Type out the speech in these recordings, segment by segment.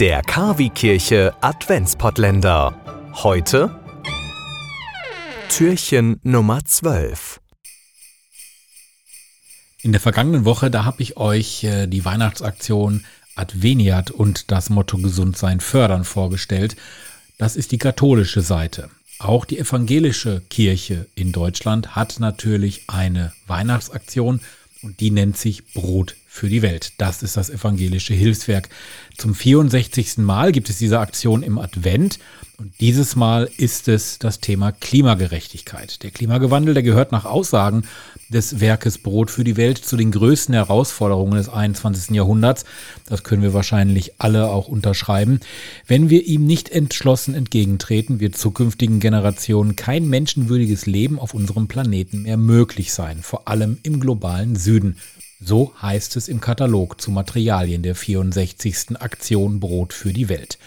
Der Kavi-Kirche Adventspottländer. Heute Türchen Nummer 12. In der vergangenen Woche, da habe ich euch äh, die Weihnachtsaktion Adveniat und das Motto Gesund sein fördern vorgestellt. Das ist die katholische Seite. Auch die evangelische Kirche in Deutschland hat natürlich eine Weihnachtsaktion und die nennt sich Brot für die Welt. Das ist das evangelische Hilfswerk. Zum 64. Mal gibt es diese Aktion im Advent und dieses Mal ist es das Thema Klimagerechtigkeit. Der Klimawandel, der gehört nach Aussagen des Werkes Brot für die Welt zu den größten Herausforderungen des 21. Jahrhunderts. Das können wir wahrscheinlich alle auch unterschreiben. Wenn wir ihm nicht entschlossen entgegentreten, wird zukünftigen Generationen kein menschenwürdiges Leben auf unserem Planeten mehr möglich sein, vor allem im globalen Süden. So heißt es im Katalog zu Materialien der 64. Aktion Brot für die Welt.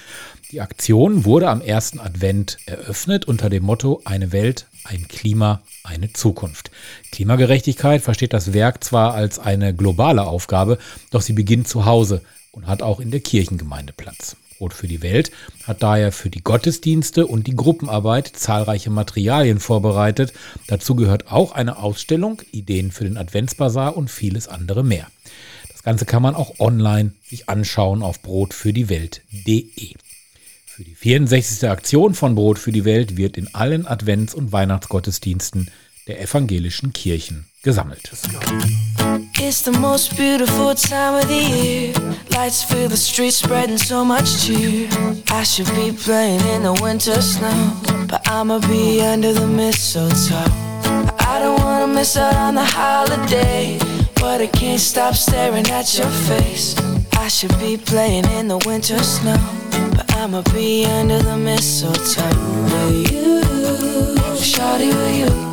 Die Aktion wurde am ersten Advent eröffnet unter dem Motto Eine Welt, ein Klima, eine Zukunft. Klimagerechtigkeit versteht das Werk zwar als eine globale Aufgabe, doch sie beginnt zu Hause und hat auch in der Kirchengemeinde Platz. Brot für die Welt hat daher für die Gottesdienste und die Gruppenarbeit zahlreiche Materialien vorbereitet. Dazu gehört auch eine Ausstellung, Ideen für den Adventsbasar und vieles andere mehr. Das Ganze kann man auch online sich anschauen auf brotfürdiewelt.de. Für die 64. Aktion von Brot für die Welt wird in allen Advents- und Weihnachtsgottesdiensten der evangelischen Kirchen gesammelt. It's the most beautiful time of the year. Lights fill the streets, spreading so much cheer. I should be playing in the winter snow, but I'ma be under the mistletoe. I don't wanna miss out on the holiday, but I can't stop staring at your face. I should be playing in the winter snow, but I'ma be under the mistletoe with you, shawty with you,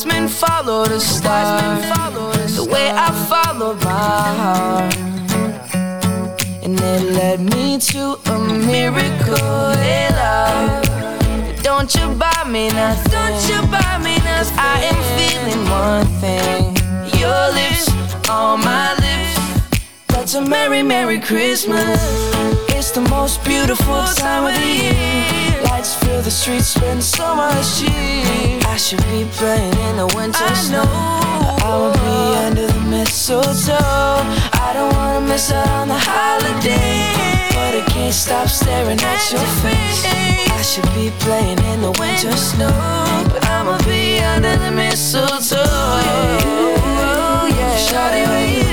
Wise men follow the star, the way I follow my heart. And it led me to a miracle, hey love. Don't you buy me nothing, don't you buy me nothing. I am feeling one thing, your lips on my lips. That's a merry, merry Christmas. It's the most beautiful time of the year. Lights fill the streets, spend so much cheer. I should be playing in the winter snow. I will be under the mistletoe. I don't wanna miss out on the holiday, but I can't stop staring at your face. I should be playing in the winter snow, but I'ma be under the mistletoe. Oh, yeah, Shawty with you,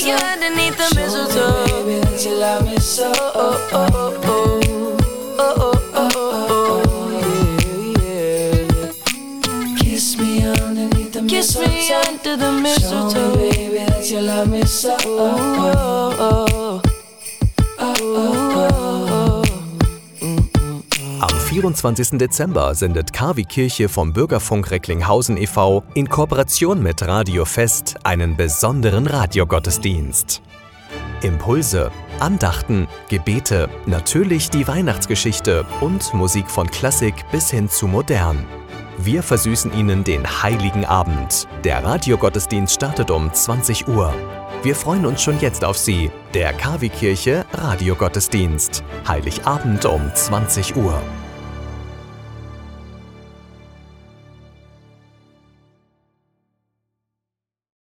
with you underneath the mistletoe. Show me, Baby, that you love me so. Oh, oh, oh, oh. Kiss me under the mistletoe, Show me, baby, that you love me so. Oh, oh, oh. Am 24. Dezember sendet KW Kirche vom Bürgerfunk Recklinghausen e.V. in Kooperation mit Radio Fest einen besonderen Radiogottesdienst. Impulse, Andachten, Gebete, natürlich die Weihnachtsgeschichte und Musik von Klassik bis hin zu modern. Wir versüßen Ihnen den heiligen Abend. Der Radiogottesdienst startet um 20 Uhr. Wir freuen uns schon jetzt auf Sie. Der KW Kirche Radiogottesdienst. Heiligabend um 20 Uhr.